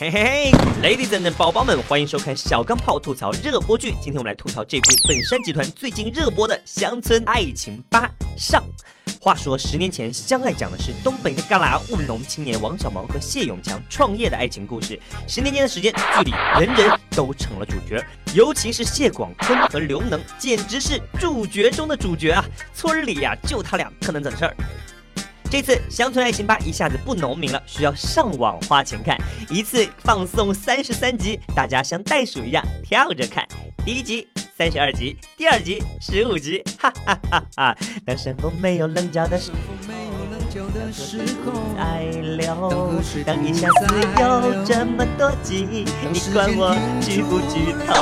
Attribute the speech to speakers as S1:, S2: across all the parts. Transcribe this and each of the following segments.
S1: 嘿嘿嘿，Ladies and 宝宝们，欢迎收看小钢炮吐槽热播剧。今天我们来吐槽这部本山集团最近热播的《乡村爱情八上》。话说十年前，《相爱》讲的是东北的旮旯务农青年王小毛和谢永强创业的爱情故事。十年间的时间，剧里人人都成了主角，尤其是谢广坤和刘能，简直是主角中的主角啊！村里呀，就他俩可能整事儿。这次《乡村爱情吧》一下子不农民了，需要上网花钱看，一次放送三十三集，大家像袋鼠一样跳着看。第一集三十二集，第二集十五集，哈哈哈哈！当山峰没有棱角的时候，爱了。当一下子有这么多集，你管我剧不剧透？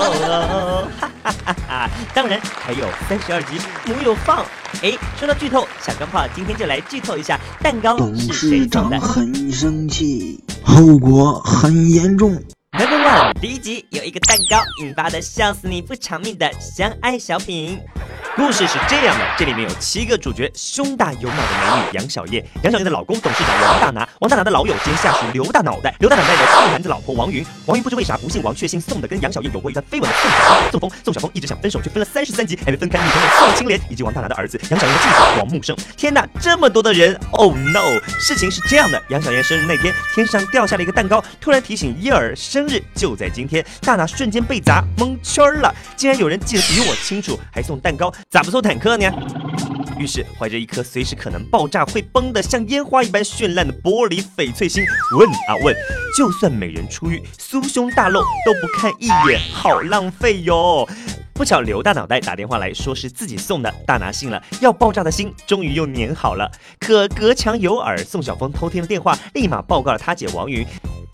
S1: 哈哈哈哈！当然还有三十二集没有放。哎，说到剧透，小钢炮今天就来剧透一下蛋糕是谁长的。
S2: 很生气，后果很严重。
S1: Number one，第一集有一个蛋糕引发的笑死你不偿命的相爱小品。故事是这样的，这里面有七个主角，胸大有脑的美女杨小叶，杨小叶的老公董事长王大拿，王大拿的老友兼下属刘大脑袋，刘大脑袋的臭男子老婆王云，王云不知为啥不姓王却姓宋的跟杨小叶有过一段绯闻的宋小峰，宋峰宋小峰一直想分手，却分了三十三集还没分开，女朋友宋青莲以及王大拿的儿子杨小叶的继子王木生。天哪，这么多的人！Oh no！事情是这样的，杨小叶生日那天，天上掉下了一个蛋糕，突然提醒叶儿生日就在今天，大拿瞬间被砸蒙圈了，竟然有人记得比我清楚，还送蛋糕。咋不送坦克呢？于是怀着一颗随时可能爆炸会崩的像烟花一般绚烂的玻璃翡翠心，问啊问，就算美人出浴，酥胸大露都不看一眼，好浪费哟！不巧刘大脑袋打电话来说是自己送的，大拿信了，要爆炸的心终于又粘好了。可隔墙有耳，宋晓峰偷听了电话，立马报告了他姐王云。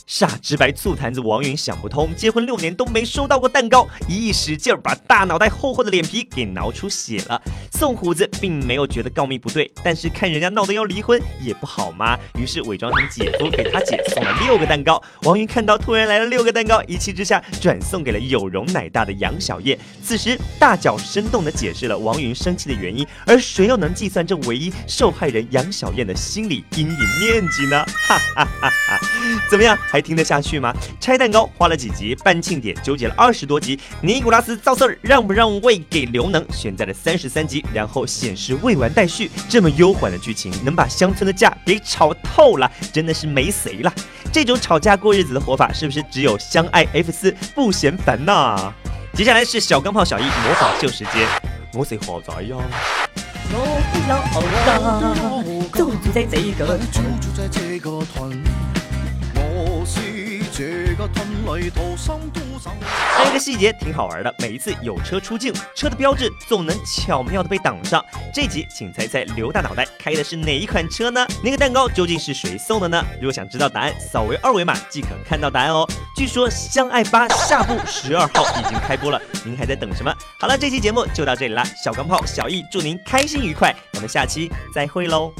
S1: 傻直白醋坛子王云想不通，结婚六年都没收到过蛋糕，一使劲儿把大脑袋厚厚的脸皮给挠出血了。宋虎子并没有觉得告密不对，但是看人家闹得要离婚也不好嘛？于是伪装成姐夫给他姐送了六个蛋糕。王云看到突然来了六个蛋糕，一气之下转送给了有容乃大的杨小叶。此时大脚生动地解释了王云生气的原因，而谁又能计算这唯一受害人杨小燕的心理阴影面积呢？哈哈哈哈！怎么样？还听得下去吗？拆蛋糕花了几集，办庆典纠结了二十多集，尼古拉斯造事儿让不让位给刘能，选在了三十三集，然后显示未完待续。这么悠缓的剧情，能把乡村的架给炒透了，真的是没谁了。这种吵架过日子的活法，是不是只有相爱 F 四不嫌烦呐？接下来是小钢炮小一模仿秀时间，我是何在呀？我不要好就住在这个，就住在这个团。还有个细节挺好玩的，每一次有车出境，车的标志总能巧妙的被挡上。这集请猜猜刘大脑袋开的是哪一款车呢？那个蛋糕究竟是谁送的呢？如果想知道答案，扫为二维码即可看到答案哦。据说《相爱八》下部十二号已经开播了，您还在等什么？好了，这期节目就到这里啦，小钢炮小易祝您开心愉快，我们下期再会喽。